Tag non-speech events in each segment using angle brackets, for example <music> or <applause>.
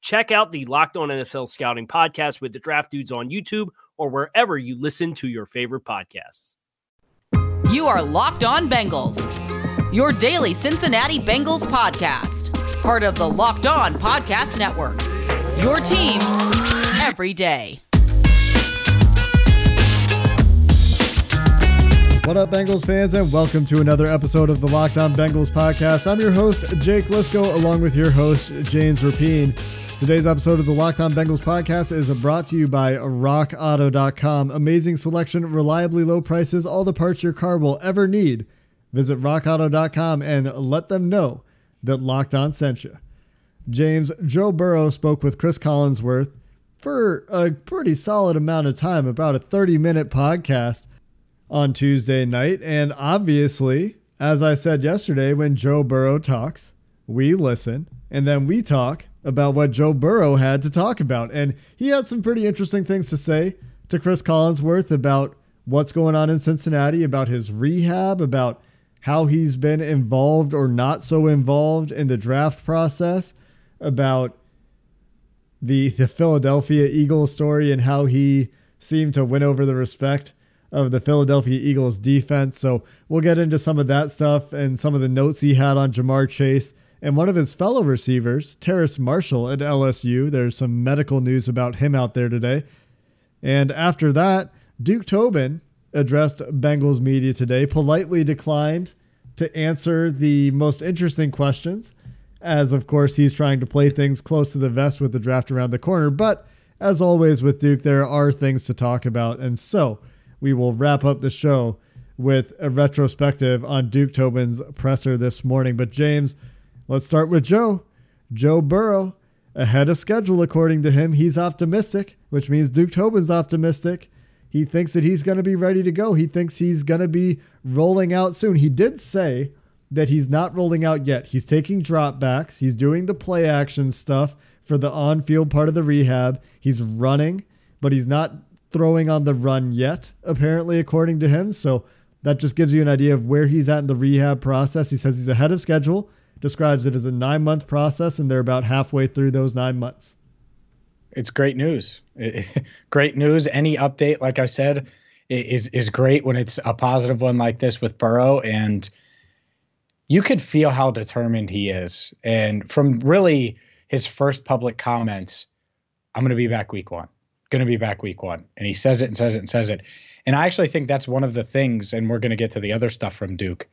Check out the Locked On NFL Scouting podcast with the draft dudes on YouTube or wherever you listen to your favorite podcasts. You are Locked On Bengals, your daily Cincinnati Bengals podcast, part of the Locked On Podcast Network. Your team every day. What up, Bengals fans, and welcome to another episode of the Locked On Bengals podcast. I'm your host, Jake Liskow, along with your host, James Rapien. Today's episode of the Locked On Bengals podcast is brought to you by RockAuto.com. Amazing selection, reliably low prices, all the parts your car will ever need. Visit RockAuto.com and let them know that Locked On sent you. James, Joe Burrow spoke with Cris Collinsworth for a pretty solid amount of time, about a 30 minute podcast on Tuesday night. And obviously, as I said yesterday, when Joe Burrow talks, we listen and then we talk about what Joe Burrow had to talk about. And he had some pretty interesting things to say to Cris Collinsworth about what's going on in Cincinnati, about his rehab, about how he's been involved or not so involved in the draft process, about the the Philadelphia Eagles story and how he seemed to win over the respect of the Philadelphia Eagles defense. So we'll get into some of that stuff and some of the notes he had on Ja'Marr Chase and one of his fellow receivers, Terrace Marshall at LSU. There's some medical news about him out there today. And after that, Duke Tobin addressed Bengals media today, politely declined to answer the most interesting questions, as of course he's trying to play things close to the vest with the draft around the corner. But as always with Duke, there are things to talk about. And so we will wrap up the show with a retrospective on Duke Tobin's presser this morning. But James, let's start with Joe. Joe Burrow, ahead of schedule, according to him. He's optimistic, which means Duke Tobin's optimistic. He thinks that he's going to be ready to go. He thinks he's going to be rolling out soon. He did say that he's not rolling out yet. He's taking dropbacks. He's doing the play action stuff for the on field part of the rehab. He's running, but he's not throwing on the run yet, apparently, according to him. So that just gives you an idea of where he's at in the rehab process. He says he's ahead of schedule, describes it as a nine month process, and they're about halfway through those nine months. It's great news. <laughs> great news. Any update, like I said, is is great when it's a positive one like this with Burrow. And you could feel how determined he is. And from really his first public comments, I'm going to be back week one going to be back week one. And he says it and says it and says it. And I actually think that's one of the things, and we're going to get to the other stuff from Duke,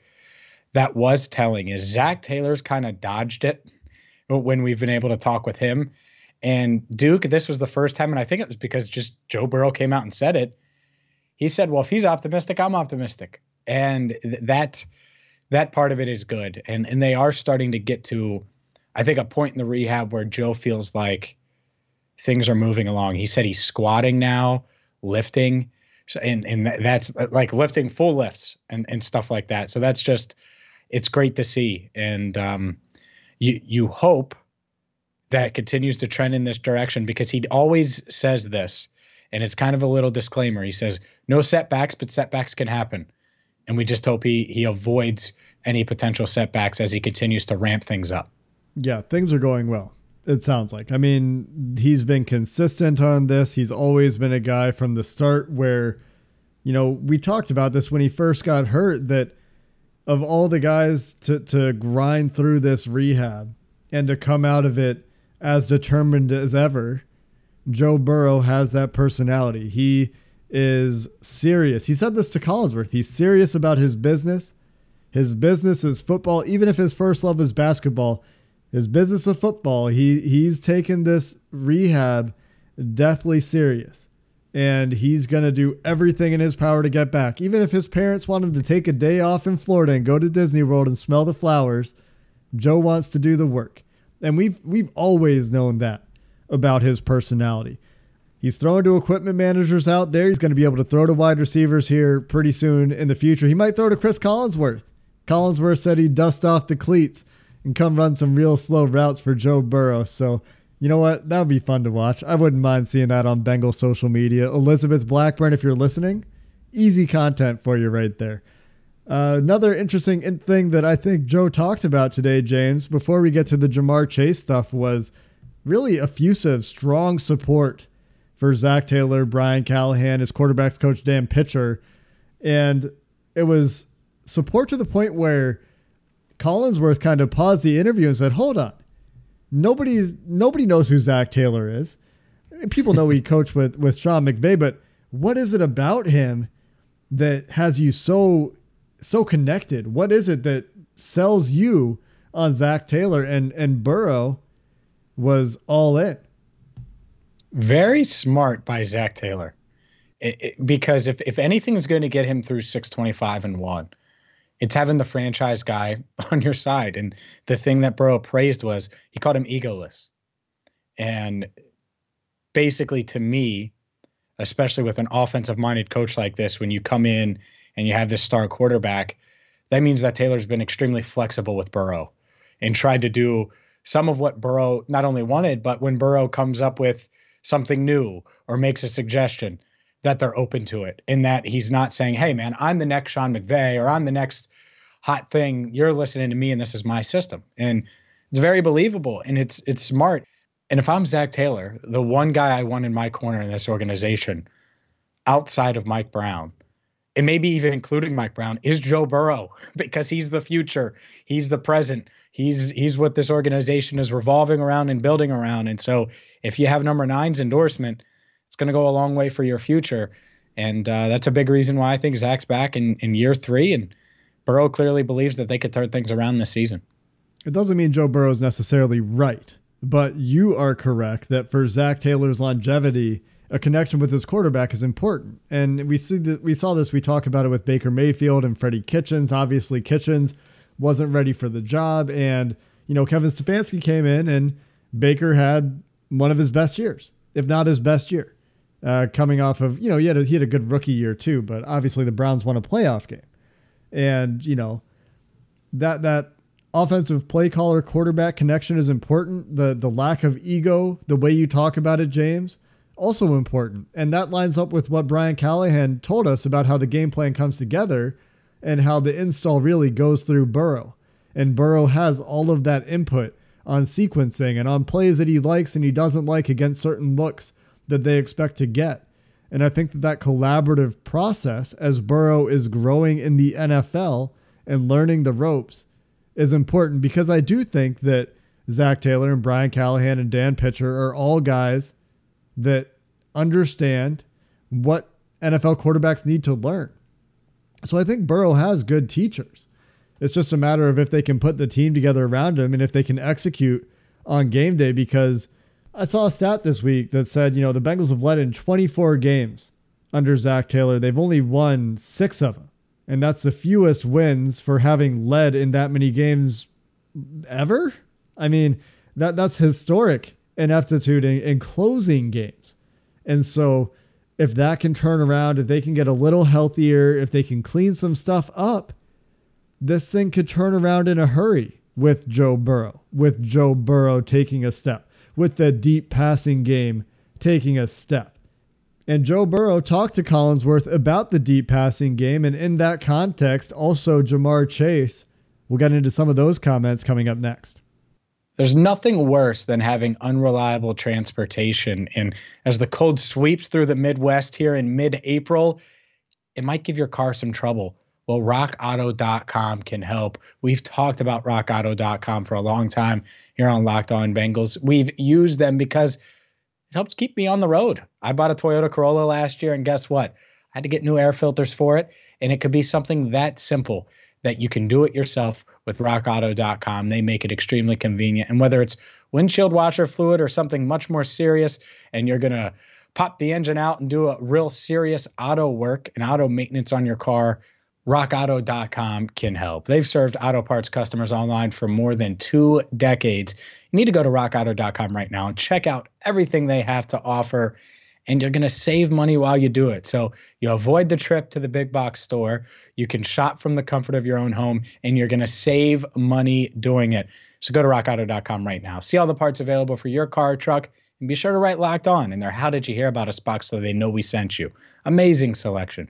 that was telling is Zac Taylor's kind of dodged it when we've been able to talk with him. And Duke, this was the first time, and I think it was because just Joe Burrow came out and said it. He said, "Well, if he's optimistic, I'm optimistic," and th- that that part of it is good. And and they are starting to get to, I think, a point in the rehab where Joe feels like things are moving along. He said he's squatting now, lifting, so, and and that's like lifting full lifts and and stuff like that. So that's just it's great to see, and um, you you hope that continues to trend in this direction because he always says this, and it's kind of a little disclaimer. He says no setbacks, but setbacks can happen. And we just hope he he avoids any potential setbacks as he continues to ramp things up. Yeah, things are going well. It sounds like. I mean, he's been consistent on this. He's always been a guy from the start where, you know, we talked about this when he first got hurt that of all the guys to, to grind through this rehab and to come out of it as determined as ever, Joe Burrow has that personality. He is serious. He said this to Collinsworth. He's serious about his business. His business is football, even if his first love is basketball. His business of football, he he's taken this rehab deathly serious. And he's going to do everything in his power to get back. Even if his parents want him to take a day off in Florida and go to Disney World and smell the flowers, Joe wants to do the work. And we've we've always known that about his personality. He's throwing to equipment managers out there. He's going to be able to throw to wide receivers here pretty soon in the future. He might throw to Cris Collinsworth. Collinsworth said he'd dust off the cleats and come run some real slow routes for Joe Burrow. So, you know what? That would be fun to watch. I wouldn't mind seeing that on Bengal social media. Elizabeth Blackburn, if you're listening, easy content for you right there. Uh, another interesting thing that I think Joe talked about today, James, before we get to the Ja'Marr Chase stuff, was really effusive, strong support for Zac Taylor, Brian Callahan, his quarterbacks coach Dan Pitcher, and it was support to the point where Collinsworth kind of paused the interview and said, "Hold on, nobody's nobody knows who Zac Taylor is. People know he <laughs> coached with with Sean McVay, but what is it about him that has you so so connected? What is it that sells you on Zac Taylor and and Burrow was all in?" Very smart by Zac Taylor. It, it, because if, if anything is going to get him through 625 and one, it's having the franchise guy <laughs> on your side. And the thing that Burrow praised was he called him egoless. And basically, to me, especially with an offensive minded coach like this, when you come in and you have this star quarterback, that means that Taylor's been extremely flexible with Burrow and tried to do some of what Burrow not only wanted, but when Burrow comes up with something new or makes a suggestion that they're open to it and that he's not saying, Hey man, I'm the next Sean McVay or I'm the next hot thing. You're listening to me and this is my system. And it's very believable and it's it's smart. And if I'm Zac Taylor, the one guy I want in my corner in this organization outside of Mike Brown, and maybe even including Mike Brown, is Joe Burrow <laughs> because he's the future. He's the present. He's he's what this organization is revolving around and building around. And so if you have number nine's endorsement, going to go a long way for your future. And uh, that's a big reason why I think Zac's back in, in year three. And Burrow clearly believes that they could turn things around this season. It doesn't mean Joe Burrow is necessarily right, but you are correct that for Zac Taylor's longevity, a connection with his quarterback is important. And we see that we saw this. We talk about it with Baker Mayfield and Freddie Kitchens. Obviously, Kitchens wasn't ready for the job, and you know Kevin Stefanski came in, and Baker had one of his best years, if not his best year, uh, coming off of you know he had a, he had a good rookie year too, but obviously the Browns won a playoff game, and you know that that offensive play caller quarterback connection is important. The the lack of ego, the way you talk about it, James, also important, and that lines up with what Brian Callahan told us about how the game plan comes together, and how the install really goes through Burrow, and Burrow has all of that input on sequencing and on plays that he likes and he doesn't like against certain looks that they expect to get. And I think that that collaborative process as Burrow is growing in the NFL and learning the ropes is important because I do think that Zac Taylor and Brian Callahan and Dan Pitcher are all guys that understand what NFL quarterbacks need to learn. So I think Burrow has good teachers. It's just a matter of if they can put the team together around him and if they can execute on game day. Because I saw a stat this week that said, you know, the Bengals have led in 24 games under Zac Taylor. They've only won six of them. And that's the fewest wins for having led in that many games ever. I mean, that that's historic ineptitude in, in closing games. And so if that can turn around, if they can get a little healthier, if they can clean some stuff up, this thing could turn around in a hurry with Joe Burrow, with Joe Burrow taking a step, with the deep passing game taking a step. And Joe Burrow talked to Collinsworth about the deep passing game. And in that context, also Ja'Marr Chase. We'll get into some of those comments coming up next. There's nothing worse than having unreliable transportation. And as the cold sweeps through the Midwest here in mid April, it might give your car some trouble. Well, rockauto.com can help. We've talked about rockauto.com for a long time here on Locked On Bengals. We've used them because it helps keep me on the road. I bought a Toyota Corolla last year, and guess what? I had to get new air filters for it. And it could be something that simple that you can do it yourself with rockauto.com. They make it extremely convenient. And whether it's windshield washer fluid or something much more serious, and you're going to pop the engine out and do a real serious auto work and auto maintenance on your car, rockauto.com can help. They've served auto parts customers online for more than two decades. You need to go to rockauto.com right now and check out everything they have to offer and you're going to save money while you do it. So you avoid the trip to the big box store. You can shop from the comfort of your own home, and you're going to save money doing it. So go to rockauto.com right now. See all the parts available for your car, truck, and be sure to write locked on in there. How Did You Hear About Us box so they know we sent you. Amazing selection,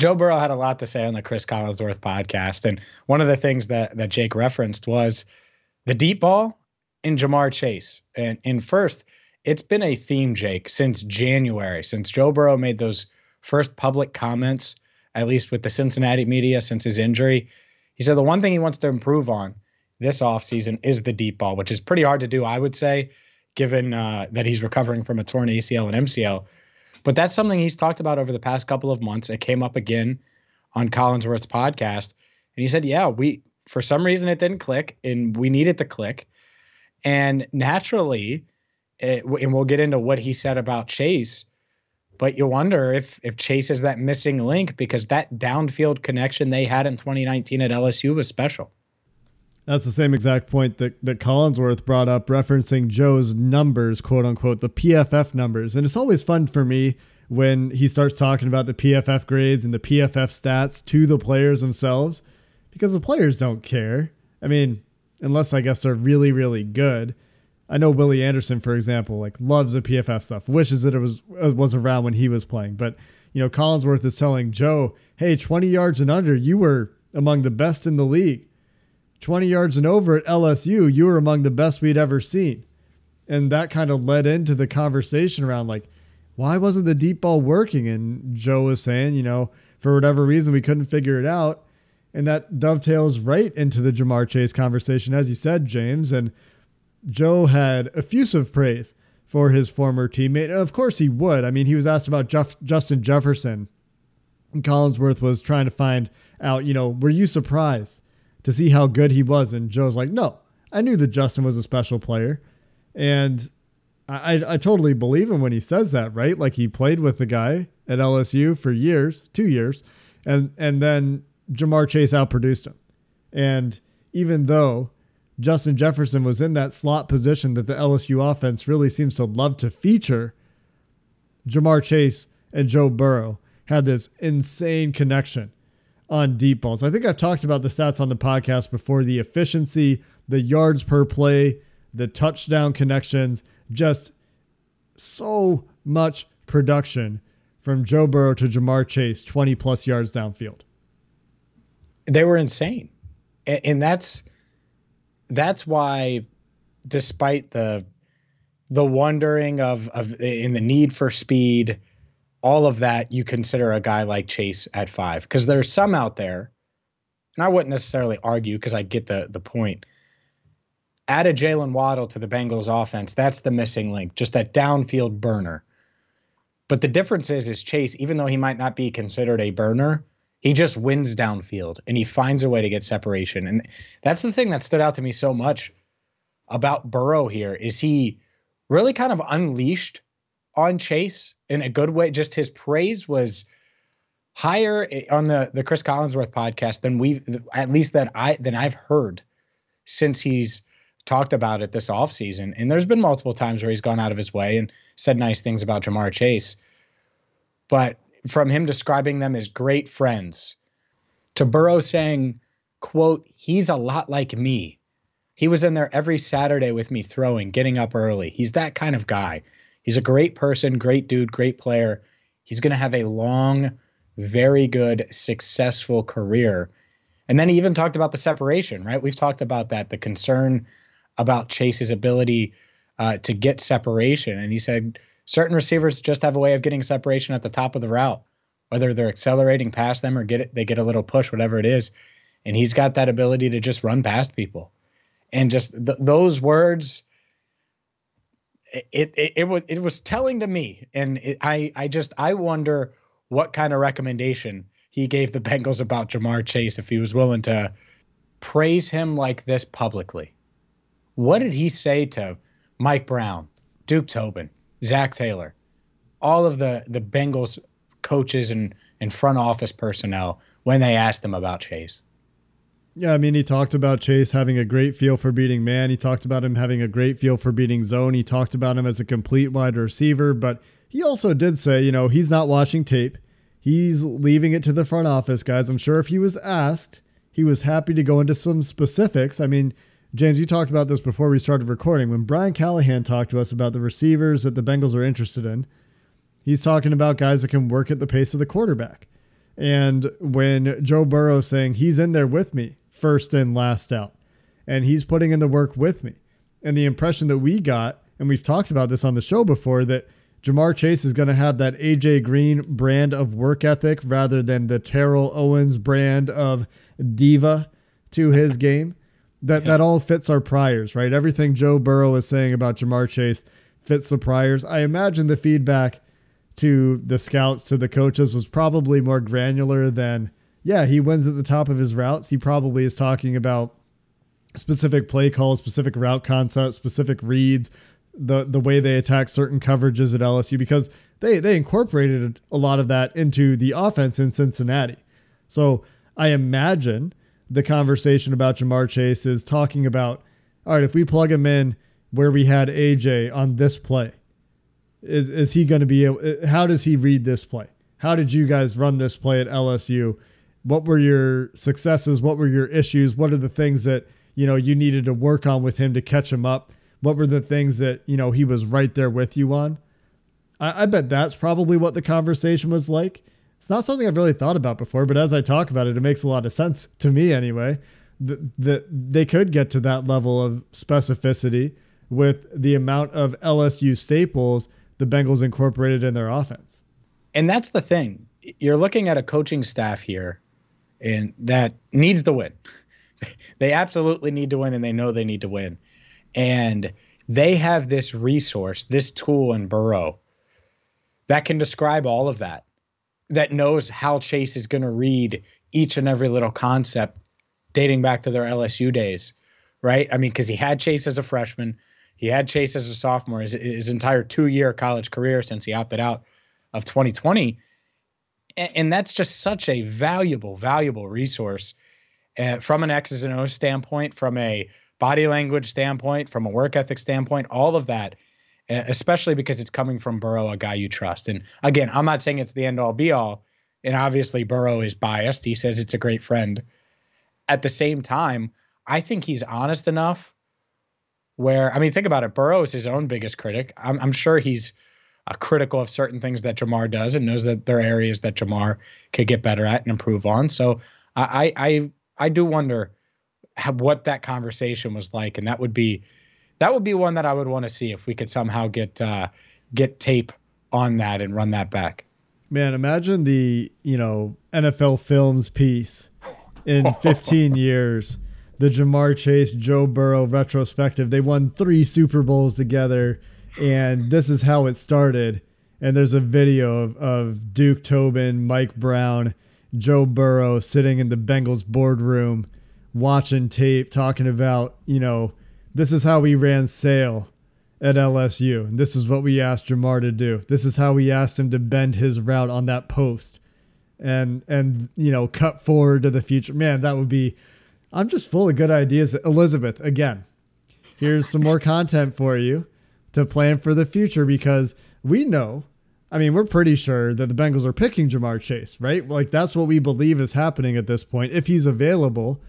Joe Burrow had a lot to say on the Cris Collinsworth podcast, and one of the things that that Jake referenced was the deep ball in Ja'Marr Chase. And in first, it's been a theme, Jake, since January, since Joe Burrow made those first public comments, at least with the Cincinnati media since his injury. He said the one thing he wants to improve on this offseason is the deep ball, which is pretty hard to do, I would say, given uh, that he's recovering from a torn ACL and MCL. But that's something he's talked about over the past couple of months. It came up again on Collinsworth's podcast. And he said, Yeah, we, for some reason, it didn't click and we needed to click. And naturally, it, and we'll get into what he said about Chase, but you wonder if if Chase is that missing link because that downfield connection they had in 2019 at LSU was special. That's the same exact point that, that Collinsworth brought up, referencing Joe's numbers, quote unquote, the PFF numbers. And it's always fun for me when he starts talking about the PFF grades and the PFF stats to the players themselves because the players don't care. I mean, unless I guess they're really, really good. I know Willie Anderson, for example, like loves the PFF stuff, wishes that it was it was around when he was playing. But you know, Collinsworth is telling Joe, "Hey, 20 yards and under, you were among the best in the league." 20 yards and over at LSU, you were among the best we'd ever seen. And that kind of led into the conversation around like, why wasn't the deep ball working? And Joe was saying, you know, for whatever reason, we couldn't figure it out. And that dovetails right into the Ja'Marr Chase conversation, as you said, James. And Joe had effusive praise for his former teammate. And of course he would. I mean, he was asked about Jeff, Justin Jefferson. And Collinsworth was trying to find out, you know, were you surprised to see how good he was. And Joe's like, no, I knew that Justin was a special player. And I, I totally believe him when he says that, right? Like he played with the guy at LSU for years, two years, and and then Ja'Marr Chase outproduced him. And even though Justin Jefferson was in that slot position that the LSU offense really seems to love to feature, Ja'Marr Chase and Joe Burrow had this insane connection on deep balls. I think I've talked about the stats on the podcast before the efficiency, the yards per play, the touchdown connections, just so much production from Joe Burrow to Ja'Marr Chase, 20 plus yards downfield. They were insane. And that's that's why despite the the wondering of of in the need for speed, all of that you consider a guy like Chase at five because there's some out there, and I wouldn't necessarily argue because I get the the point. Add a Jaylen Waddle to the Bengals offense. That's the missing link, just that downfield burner. But the difference is, is Chase, even though he might not be considered a burner, he just wins downfield and he finds a way to get separation. And that's the thing that stood out to me so much about Burrow here is he really kind of unleashed on Chase in a good way. Just his praise was higher eh, on the the Cris Collinsworth podcast than we've at least that I than I've heard since he's talked about it this offseason. And there's been multiple times where he's gone out of his way and said nice things about Ja'Marr Chase. But from him describing them as great friends to Burrow saying, quote, he's a lot like me. He was in there every Saturday with me throwing, getting up early. He's that kind of guy. He's a great person, great dude, great player. He's going to have a long, very good, successful career. And then he even talked about the separation, right? We've talked about that, the concern about Chase's ability uh, to get separation. And he said certain receivers just have a way of getting separation at the top of the route, whether they're accelerating past them or get it, they get a little push, whatever it is. And he's got that ability to just run past people. And just th- those words, it, it it was it was telling to me, and it, I I just I wonder what kind of recommendation he gave the Bengals about Ja'Marr Chase if he was willing to praise him like this publicly. What did he say to Mike Brown, Duke Tobin, Zac Taylor, all of the the Bengals coaches and and front office personnel when they asked them about Chase? Yeah, I mean, he talked about Chase having a great feel for beating man. He talked about him having a great feel for beating zone. He talked about him as a complete wide receiver, but he also did say, you know, he's not watching tape. He's leaving it to the front office guys. I'm sure if he was asked, he was happy to go into some specifics. I mean, James, you talked about this before we started recording. When Brian Callahan talked to us about the receivers that the Bengals are interested in, he's talking about guys that can work at the pace of the quarterback. And when Joe Burrow saying he's in there with me, first in, last out, and he's putting in the work with me. And the impression that we got, and we've talked about this on the show before, that Ja'Marr Chase is going to have that AJ Green brand of work ethic rather than the Terrell Owens brand of diva to his <laughs> game that yeah. that all fits our priors, right? Everything Joe Burrow is saying about Ja'Marr Chase fits the priors. I imagine the feedback to the scouts, to the coaches was probably more granular than, yeah, he wins at the top of his routes. He probably is talking about specific play calls, specific route concepts, specific reads, the the way they attack certain coverages at LSU because they they incorporated a lot of that into the offense in Cincinnati. So I imagine the conversation about Ja'Marr Chase is talking about, all right, if we plug him in where we had AJ on this play, is is he going to be able? How does he read this play? How did you guys run this play at LSU? What were your successes? What were your issues? What are the things that you know you needed to work on with him to catch him up? What were the things that you know he was right there with you on? I, I bet that's probably what the conversation was like. It's not something I've really thought about before, but as I talk about it, it makes a lot of sense to me anyway. That the, they could get to that level of specificity with the amount of LSU staples the Bengals incorporated in their offense. And that's the thing. You're looking at a coaching staff here and that needs to win. <laughs> they absolutely need to win and they know they need to win. And they have this resource, this tool in Burrow that can describe all of that that knows how Chase is going to read each and every little concept dating back to their LSU days, right? I mean, because he had Chase as a freshman, he had Chase as a sophomore, his, his entire two year college career since he opted out of 2020. And, that's just such a valuable, valuable resource uh, from an X's and O's standpoint, from a body language standpoint, from a work ethic standpoint, all of that especially because it's coming from Burrow, a guy you trust. And again, I'm not saying it's the end all be all. And obviously, Burrow is biased. He says it's a great friend. At the same time, I think he's honest enough where, I mean, think about it. Burrow is his own biggest critic. I'm, I'm sure he's critical of certain things that Ja'Marr does and knows that there are areas that Ja'Marr could get better at and improve on. So I, I, I do wonder how, what that conversation was like. And that would be, that would be one that I would want to see if we could somehow get uh, get tape on that and run that back. Man, imagine the you know NFL films piece in <laughs> 15 years. The Ja'Marr Chase, Joe Burrow retrospective. They won three Super Bowls together, and this is how it started. And there's a video of, of Duke Tobin, Mike Brown, Joe Burrow sitting in the Bengals boardroom watching tape, talking about, you know, this is how we ran sail at LSU. And this is what we asked Ja'Marr to do. This is how we asked him to bend his route on that post and and you know cut forward to the future. Man, that would be I'm just full of good ideas. Elizabeth, again, here's some more content for you to plan for the future because we know I mean, we're pretty sure that the Bengals are picking Ja'Marr Chase, right? Like that's what we believe is happening at this point if he's available.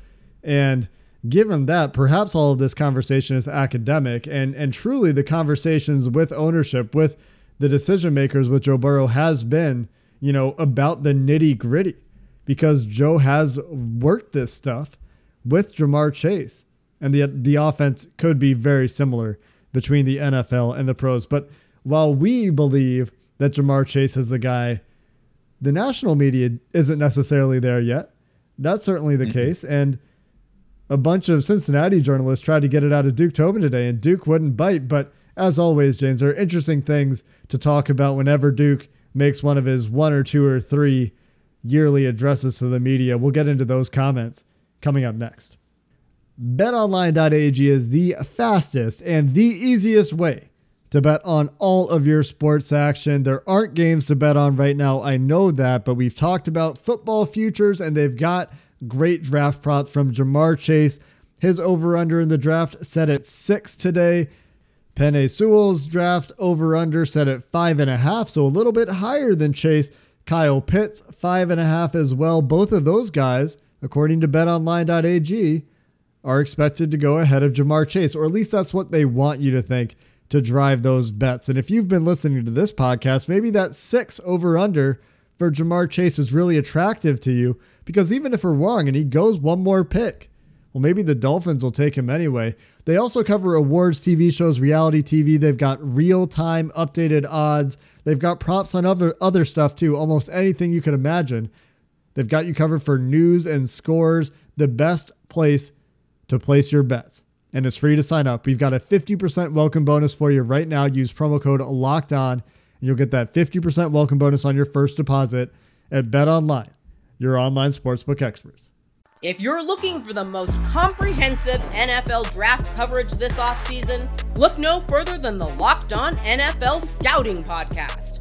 And given that, perhaps all of this conversation is academic and and truly the conversations with ownership, with the decision makers with Joe Burrow has been, you know, about the nitty gritty because Joe has worked this stuff with Ja'Marr Chase. And the the offense could be very similar between the NFL and the pros. But while we believe that Ja'Marr Chase is the guy. The national media isn't necessarily there yet. That's certainly the mm-hmm. case. And a bunch of Cincinnati journalists tried to get it out of Duke Tobin today, and Duke wouldn't bite. But as always, James, there are interesting things to talk about whenever Duke makes one of his one or two or three yearly addresses to the media. We'll get into those comments coming up next. BetOnline.ag is the fastest and the easiest way to bet on all of your sports action. There aren't games to bet on right now. I know that, but we've talked about football futures and they've got great draft props from Ja'Marr Chase. His over under in the draft set at six today. Penei Sewell's draft over under set at five and a half, so a little bit higher than Chase. Kyle Pitts, five and a half as well. Both of those guys, according to betonline.ag, are expected to go ahead of Ja'Marr Chase, or at least that's what they want you to think to drive those bets. And if you've been listening to this podcast, maybe that six over under for Ja'Marr Chase is really attractive to you because even if we're wrong and he goes one more pick, well, maybe the Dolphins will take him anyway. They also cover awards, TV shows, reality TV. They've got real time updated odds. They've got props on other other stuff too. Almost anything you can imagine. They've got you covered for news and scores. The best place to place your bets and it's free to sign up. We've got a 50% welcome bonus for you right now. Use promo code locked on, and you'll get that 50% welcome bonus on your first deposit at Bet Online, your online sportsbook experts. If you're looking for the most comprehensive NFL draft coverage this offseason, look no further than the Locked On NFL Scouting Podcast.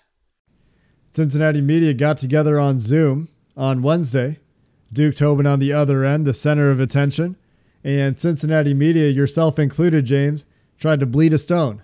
Cincinnati media got together on Zoom on Wednesday. Duke Tobin on the other end, the center of attention. And Cincinnati media, yourself included, James, tried to bleed a stone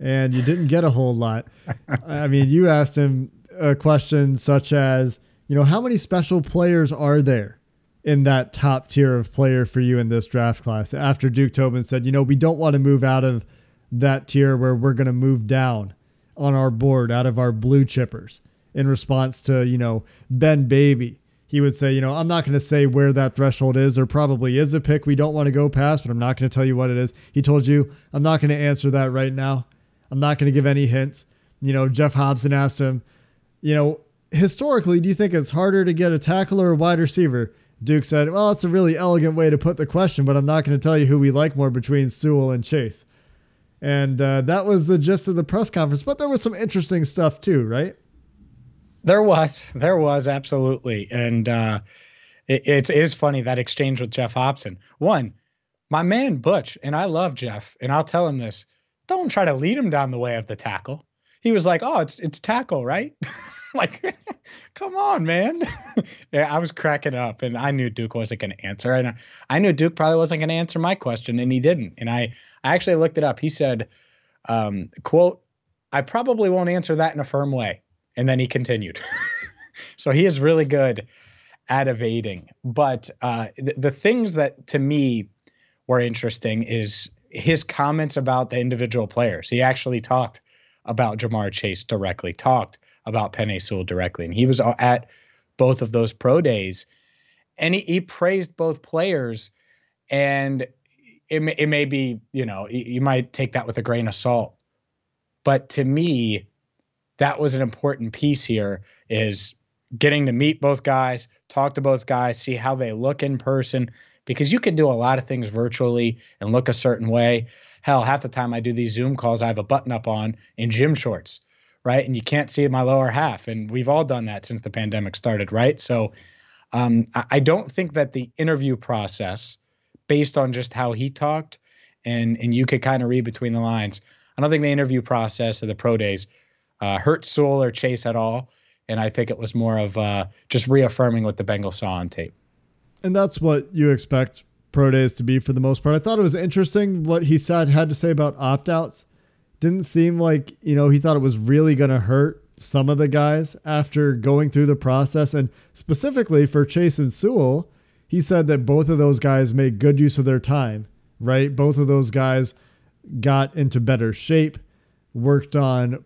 and you didn't get a whole lot. <laughs> I mean, you asked him a question such as, you know, how many special players are there in that top tier of player for you in this draft class? After Duke Tobin said, you know, we don't want to move out of that tier where we're going to move down on our board out of our blue chippers in response to, you know, Ben Baby. He would say, you know, I'm not going to say where that threshold is. There probably is a pick we don't want to go past, but I'm not going to tell you what it is. He told you, I'm not going to answer that right now. I'm not going to give any hints. You know, Geoff Hobson asked him, you know, historically, do you think it's harder to get a tackle or a wide receiver? Duke said, well, it's a really elegant way to put the question, but I'm not going to tell you who we like more between Sewell and Chase. And uh, that was the gist of the press conference. But there was some interesting stuff too, right? There was, there was absolutely, and uh, it, it is funny that exchange with Geoff Hobson. One, my man Butch, and I love Geoff, and I'll tell him this don't try to lead him down the way of the tackle. He was like, "Oh, it's it's tackle, right?" <laughs> like, <laughs> come on, man. <laughs> yeah, I was cracking up, and I knew Duke wasn't going to answer, and I, I knew Duke probably wasn't going to answer my question, and he didn't. And I I actually looked it up. He said, um, "quote I probably won't answer that in a firm way," and then he continued. <laughs> so he is really good at evading. But uh, the, the things that to me were interesting is his comments about the individual players. He actually talked about Ja'Marr Chase directly, talked about Penei Sewell directly, and he was at both of those pro days, and he, he praised both players, and it may, it may be, you know, you might take that with a grain of salt. But to me, that was an important piece here is getting to meet both guys, talk to both guys, see how they look in person, because you can do a lot of things virtually and look a certain way. Hell, half the time I do these Zoom calls, I have a button up on in gym shorts, right? And you can't see my lower half. And we've all done that since the pandemic started, right? So um, I don't think that the interview process, based on just how he talked, and and you could kind of read between the lines, I don't think the interview process or the pro days uh, hurt Sewell or Chase at all. And I think it was more of uh, just reaffirming what the Bengals saw on tape. And that's what you expect pro days to be for the most part. I thought it was interesting what he said had to say about opt outs. Didn't seem like, you know, he thought it was really going to hurt some of the guys after going through the process. And specifically for Chase and Sewell, he said that both of those guys made good use of their time, right? Both of those guys got into better shape, worked on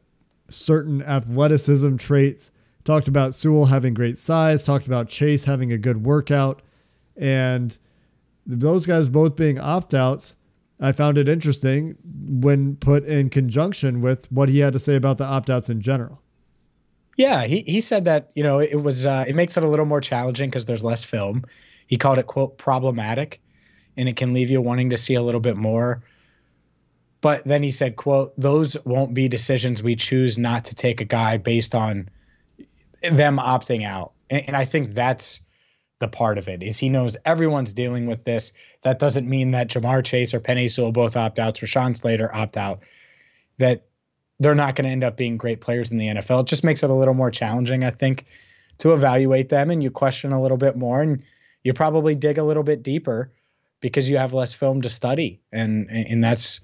certain athleticism traits, talked about Sewell having great size, talked about Chase having a good workout. And those guys both being opt outs, I found it interesting when put in conjunction with what he had to say about the opt outs in general. Yeah, he, he said that, you know, it was, uh, it makes it a little more challenging because there's less film. He called it, quote, problematic, and it can leave you wanting to see a little bit more. But then he said, quote, those won't be decisions we choose not to take a guy based on them opting out. And, and I think that's the part of it is he knows everyone's dealing with this. That doesn't mean that Ja'Marr Chase or Penei Sewell both opt out, Rashawn Slater opt out, that they're not going to end up being great players in the NFL. It just makes it a little more challenging, I think, to evaluate them and you question a little bit more and you probably dig a little bit deeper because you have less film to study. And and that's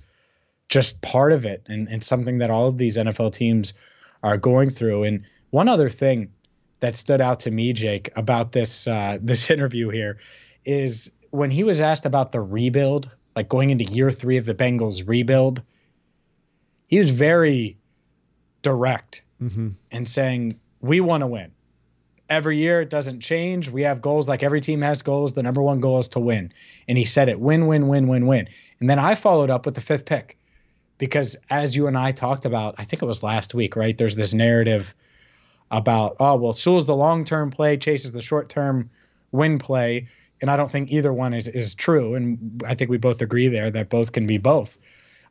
just part of it and, and something that all of these NFL teams are going through. And one other thing that stood out to me, Jake, about this uh, <laughs> this interview here is when he was asked about the rebuild, like going into year three of the Bengals rebuild, he was very direct mm-hmm. and saying, We want to win. Every year it doesn't change. We have goals like every team has goals. The number one goal is to win. And he said it win, win, win, win, win. And then I followed up with the fifth pick because as you and I talked about, I think it was last week, right? There's this narrative about, oh, well, Sewell's the long term play, Chase is the short term win play. And I don't think either one is, is true. And I think we both agree there that both can be both,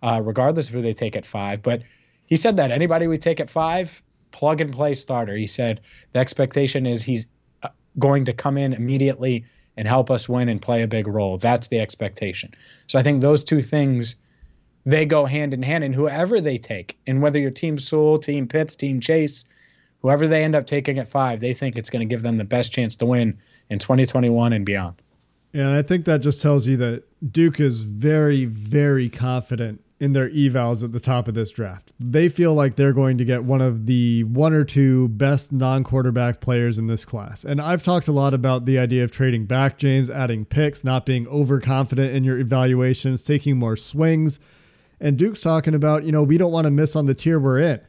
uh, regardless of who they take at five. But he said that anybody we take at five, plug and play starter. He said the expectation is he's uh, going to come in immediately and help us win and play a big role. That's the expectation. So I think those two things they go hand in hand. And whoever they take, and whether you're Team Sewell, Team Pitts, Team Chase, whoever they end up taking at five, they think it's going to give them the best chance to win in 2021 and beyond. Yeah, and I think that just tells you that Duke is very, very confident in their evals at the top of this draft. They feel like they're going to get one of the one or two best non quarterback players in this class. And I've talked a lot about the idea of trading back, James, adding picks, not being overconfident in your evaluations, taking more swings. And Duke's talking about, you know, we don't want to miss on the tier we're in.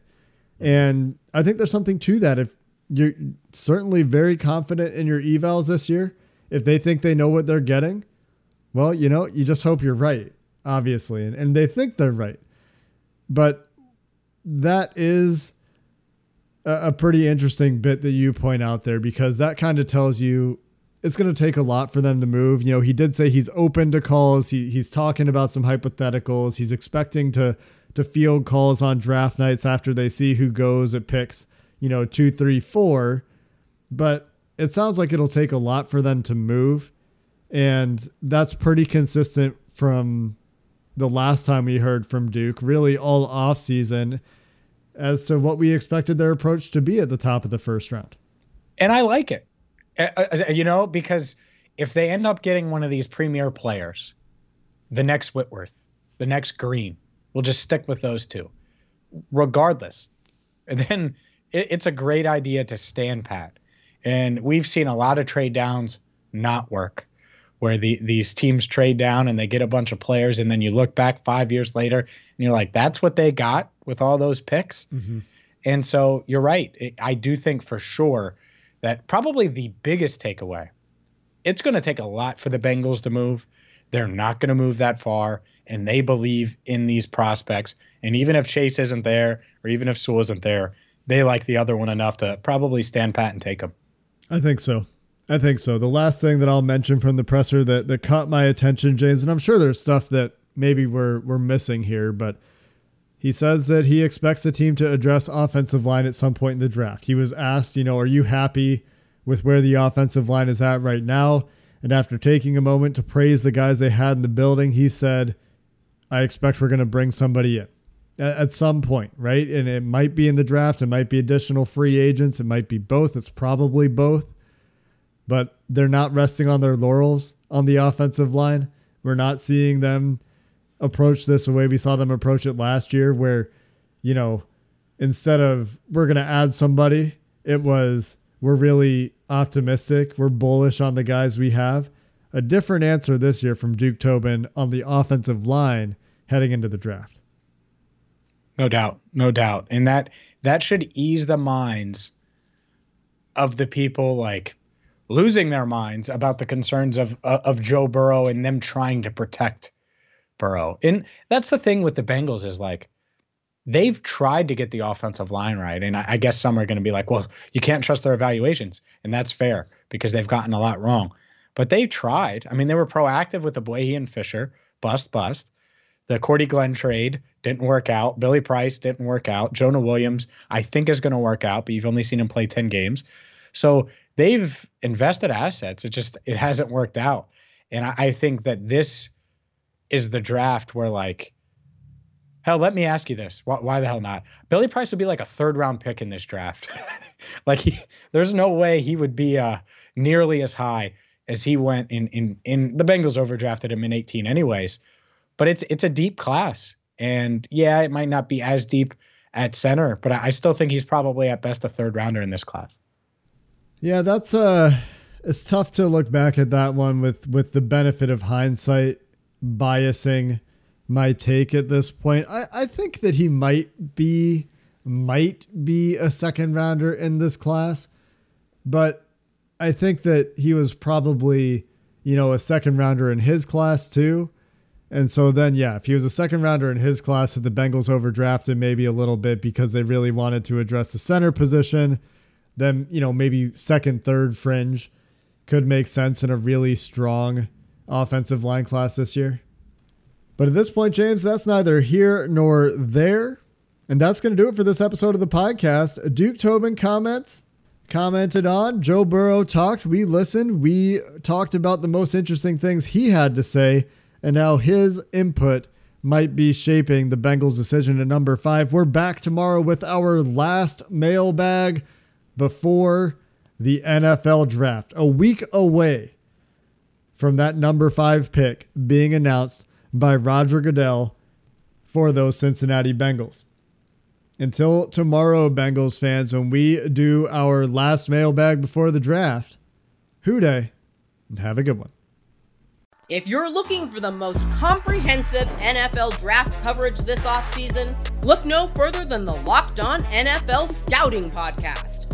And I think there's something to that. If you're certainly very confident in your evals this year, if they think they know what they're getting, well, you know, you just hope you're right, obviously. And, and they think they're right. But that is a, a pretty interesting bit that you point out there because that kind of tells you it's going to take a lot for them to move. You know, he did say he's open to calls. He he's talking about some hypotheticals. He's expecting to to field calls on draft nights after they see who goes at picks, you know, two, three, four. But it sounds like it'll take a lot for them to move. And that's pretty consistent from the last time we heard from Duke, really all off season, as to what we expected their approach to be at the top of the first round. And I like it. Uh, uh, you know, because if they end up getting one of these premier players, the next Whitworth, the next Green, we'll just stick with those two, regardless. And then <laughs> it, it's a great idea to stand pat. And we've seen a lot of trade downs not work, where the these teams trade down and they get a bunch of players, and then you look back five years later and you're like, that's what they got with all those picks. Mm-hmm. And so you're right. I do think for sure that probably the biggest takeaway. It's going to take a lot for the Bengals to move. They're not going to move that far, and they believe in these prospects. And even if Chase isn't there, or even if Sewell isn't there, they like the other one enough to probably stand pat and take him. I think so. I think so. The last thing that I'll mention from the presser that that caught my attention, James, and I'm sure there's stuff that maybe we're we're missing here, but he says that he expects the team to address offensive line at some point in the draft. He was asked, you know, are you happy with where the offensive line is at right now? And after taking a moment to praise the guys they had in the building, he said, I expect we're going to bring somebody in at some point, right? And it might be in the draft, it might be additional free agents, it might be both. It's probably both but they're not resting on their laurels on the offensive line. We're not seeing them approach this the way we saw them approach it last year, where, you know, instead of we're going to add somebody, it was we're really optimistic, we're bullish on the guys we have. A different answer this year from Duke Tobin on the offensive line heading into the draft. No doubt, no doubt. And that that should ease the minds of the people like losing their minds about the concerns of of Joe Burrow and them trying to protect Burrow. And that's the thing with the Bengals is like they've tried to get the offensive line right. And I, I guess some are going to be like, well, you can't trust their evaluations. And that's fair because they've gotten a lot wrong. But they tried. I mean, they were proactive with the Ogbuehi and Fisher, bust, bust. The Cordy Glenn trade didn't work out. Billy Price didn't work out. Jonah Williams, I think, is going to work out, but you've only seen him play 10 games. So they've invested assets. It just it hasn't worked out. And I, I think that this is the draft where like hell, let me ask you this. Why, why, the hell not? Billy Price would be like a third round pick in this draft. <laughs> like he, there's no way he would be uh, nearly as high as he went in in in the Bengals overdrafted him in 18 anyways. But it's it's a deep class. And yeah, it might not be as deep at center, but I, I still think he's probably at best a third rounder in this class. Yeah, that's uh it's tough to look back at that one with with the benefit of hindsight biasing my take at this point. I, I think that he might be might be a second rounder in this class, but I think that he was probably, you know, a second rounder in his class too. And so then, yeah, if he was a second rounder in his class, that the Bengals overdrafted maybe a little bit because they really wanted to address the center position then you know maybe second, third fringe could make sense in a really strong offensive line class this year. But at this point, James, that's neither here nor there. And that's going to do it for this episode of the podcast. Duke Tobin comments commented on. Joe Burrow talked. We listened. We talked about the most interesting things he had to say. And now his input might be shaping the Bengals' decision at number five. We're back tomorrow with our last mailbag before the NFL draft, a week away from that number five pick being announced by Roger Goodell for those Cincinnati Bengals. Until tomorrow, Bengals fans, when we do our last mailbag before the draft, Who Dey, and have a good one. If you're looking for the most comprehensive NFL draft coverage this offseason, look no further than the Locked On NFL Scouting Podcast.